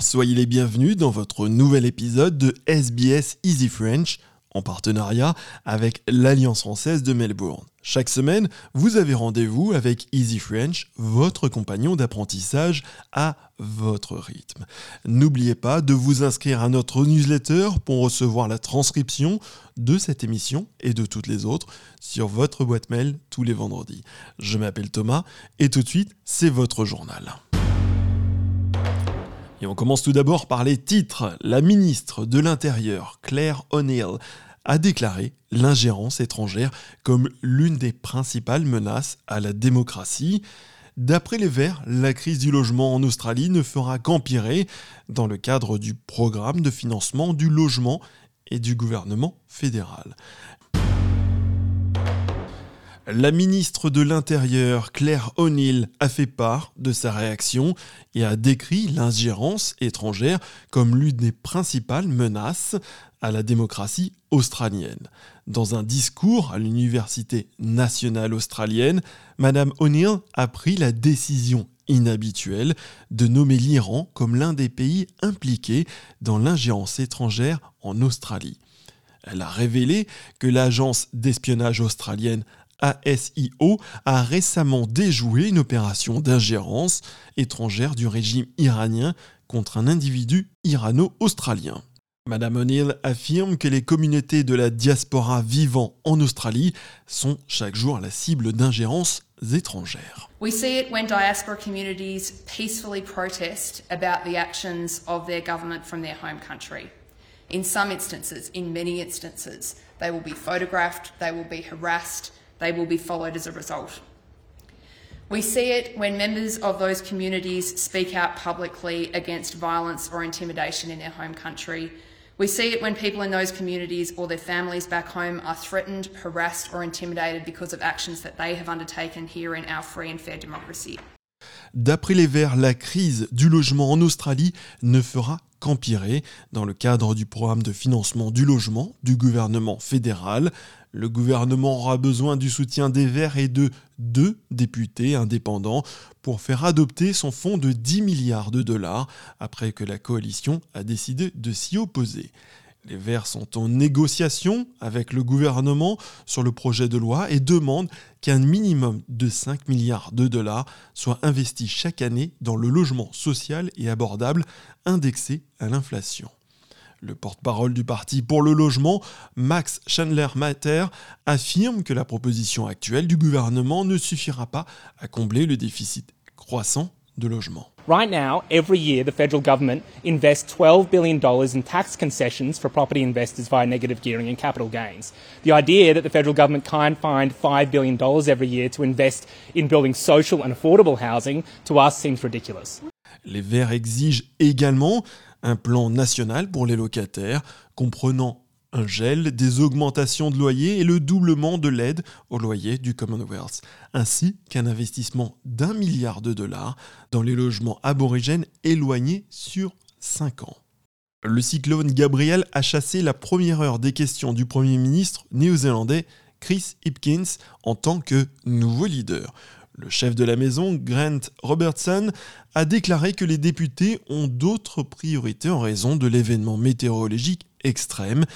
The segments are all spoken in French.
Soyez les bienvenus dans votre nouvel épisode de SBS Easy French en partenariat avec l'Alliance française de Melbourne. Chaque semaine, vous avez rendez-vous avec Easy French, votre compagnon d'apprentissage à votre rythme. N'oubliez pas de vous inscrire à notre newsletter pour recevoir la transcription de cette émission et de toutes les autres sur votre boîte mail tous les vendredis. Je m'appelle Thomas et tout de suite, c'est votre journal. Et on commence tout d'abord par les titres. La ministre de l'Intérieur, Claire O'Neill, a déclaré l'ingérence étrangère comme l'une des principales menaces à la démocratie. D'après les Verts, la crise du logement en Australie ne fera qu'empirer dans le cadre du programme de financement du logement et du gouvernement fédéral. La ministre de l'Intérieur, Claire O'Neill, a fait part de sa réaction et a décrit l'ingérence étrangère comme l'une des principales menaces à la démocratie australienne. Dans un discours à l'Université nationale australienne, Madame O'Neill a pris la décision inhabituelle de nommer l'Iran comme l'un des pays impliqués dans l'ingérence étrangère en Australie. Elle a révélé que l'agence d'espionnage australienne ASIO a récemment déjoué une opération d'ingérence étrangère du régime iranien contre un individu irano-australien. Madame O'Neill affirme que les communautés de la diaspora vivant en Australie sont chaque jour la cible d'ingérences étrangères. We see it when diaspora communities peacefully protest about the actions of their government from their home country. In some instances, in many instances, they will be photographed, they will be harassed, they will be followed as a result. We see it when members of those communities speak out publicly against violence or intimidation in their home country. We see it when people in those communities or their families back home are threatened, harassed, or intimidated because of actions that they have undertaken here in our free and fair democracy. D'après les Verts, la crise du logement en Australie ne fera qu'empirer dans le cadre du programme de financement du logement du gouvernement fédéral. Le gouvernement aura besoin du soutien des Verts et de deux députés indépendants pour faire adopter son fonds de 10 milliards de dollars après que la coalition a décidé de s'y opposer. Les Verts sont en négociation avec le gouvernement sur le projet de loi et demandent qu'un minimum de 5 milliards de dollars soit investi chaque année dans le logement social et abordable indexé à l'inflation. Le porte-parole du parti pour le logement, Max Chandler-Matter, affirme que la proposition actuelle du gouvernement ne suffira pas à combler le déficit croissant de logement. Right now, every year, the federal government invests $12 billion in tax concessions for property investors via negative gearing and capital gains. The idea that the federal government can't find $5 billion every year to invest in building social and affordable housing to us seems ridiculous. Les Verts exigent également un plan national pour les locataires, comprenant un gel, des augmentations de loyer et le doublement de l'aide au loyer du Commonwealth, ainsi qu'un investissement d'un milliard de dollars dans les logements aborigènes éloignés sur 5 ans. Le cyclone Gabriel a chassé la première heure des questions du Premier ministre néo-zélandais Chris Hipkins en tant que nouveau leader. Le chef de la maison, Grant Robertson, a déclaré que les députés ont d'autres priorités en raison de l'événement météorologique extrême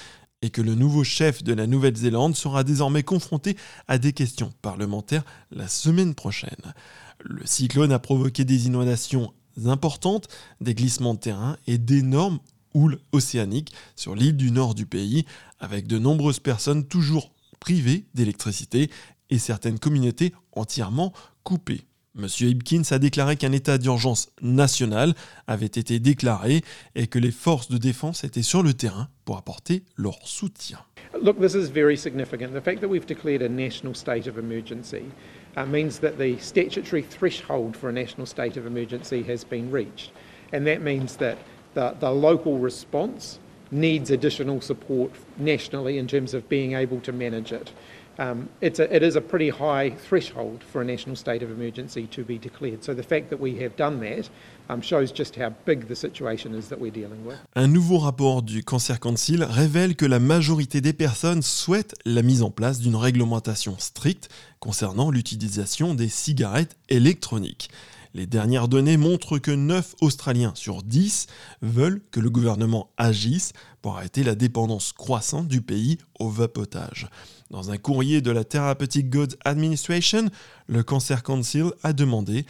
et que le nouveau chef de la Nouvelle-Zélande sera désormais confronté à des questions parlementaires la semaine prochaine. Le cyclone a provoqué des inondations importantes, des glissements de terrain et d'énormes houles océaniques sur l'île du nord du pays, avec de nombreuses personnes toujours privées d'électricité et certaines communautés entièrement coupées. Monsieur Hipkins a déclaré qu'un état d'urgence national avait été déclaré et que les forces de défense étaient sur le terrain pour apporter leur soutien. Look, this is very significant. The fact that we've declared a national state of emergency uh, means that the statutory threshold for a national state of emergency has been reached. And that means that the, the local response needs additional support nationally in terms of being able to manage it. Um, it's a, it is a pretty high threshold for a national state of emergency to be declared. So the fact that we have done that um, shows just how big the situation is that we're dealing with. Un nouveau rapport du Cancer Council révèle que la majorité des personnes souhaitent la mise en place d'une réglementation stricte concernant l'utilisation des cigarettes électroniques. Les dernières données montrent que 9 Australiens sur 10 veulent que le gouvernement agisse pour arrêter la dépendance croissante du pays au vapotage. Dans un courrier de la Therapeutic Goods Administration, le Cancer Council a demandé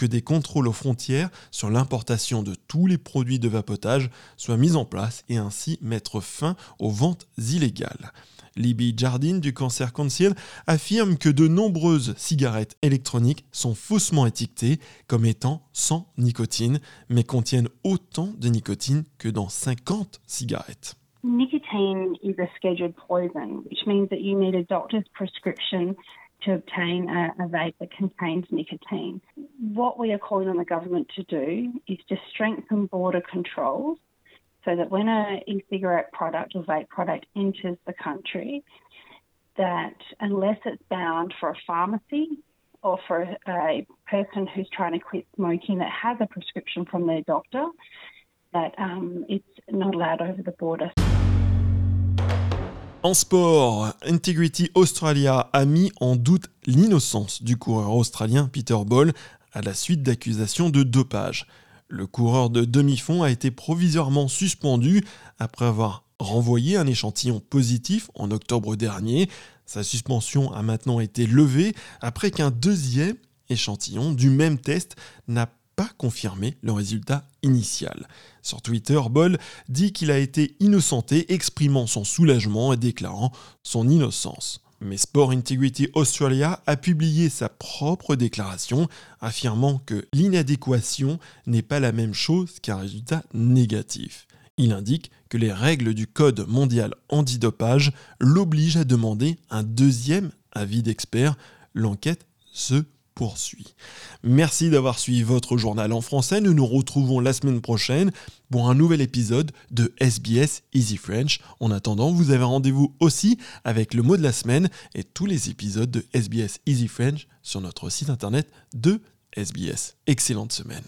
que des contrôles aux frontières sur l'importation de tous les produits de vapotage soient mis en place et ainsi mettre fin aux ventes illégales. Libby Jardine du Cancer Council affirme que de nombreuses cigarettes électroniques sont faussement étiquetées comme étant sans nicotine, mais contiennent autant de nicotine que dans 50 cigarettes. Nicotine is a scheduled poison, which means that you need a doctor's prescription to obtain a, a, vape that contains nicotine. What we are calling on the government to do is to strengthen border controls so that when an e-cigarette product or vape product enters the country, that unless it's bound for a pharmacy or for a, person who's trying to quit smoking that has a prescription from their doctor, that um, it's not allowed over the border. En sport, Integrity Australia a mis en doute l'innocence du coureur australien Peter Ball à la suite d'accusations de dopage. Le coureur de demi-fond a été provisoirement suspendu après avoir renvoyé un échantillon positif en octobre dernier. Sa suspension a maintenant été levée après qu'un deuxième échantillon du même test n'a confirmer le résultat initial. Sur Twitter, Boll dit qu'il a été innocenté, exprimant son soulagement et déclarant son innocence. Mais Sport Integrity Australia a publié sa propre déclaration affirmant que l'inadéquation n'est pas la même chose qu'un résultat négatif. Il indique que les règles du Code mondial antidopage l'obligent à demander un deuxième avis d'expert. L'enquête se Merci d'avoir suivi votre journal en français. Nous nous retrouvons la semaine prochaine pour un nouvel épisode de SBS Easy French. En attendant, vous avez rendez-vous aussi avec le mot de la semaine et tous les épisodes de SBS Easy French sur notre site internet de SBS. Excellente semaine.